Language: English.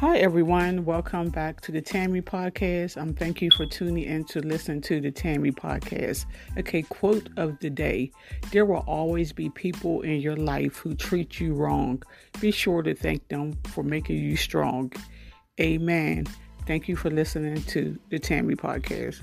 Hi, everyone. Welcome back to the Tammy Podcast. Um, thank you for tuning in to listen to the Tammy Podcast. Okay, quote of the day There will always be people in your life who treat you wrong. Be sure to thank them for making you strong. Amen. Thank you for listening to the Tammy Podcast.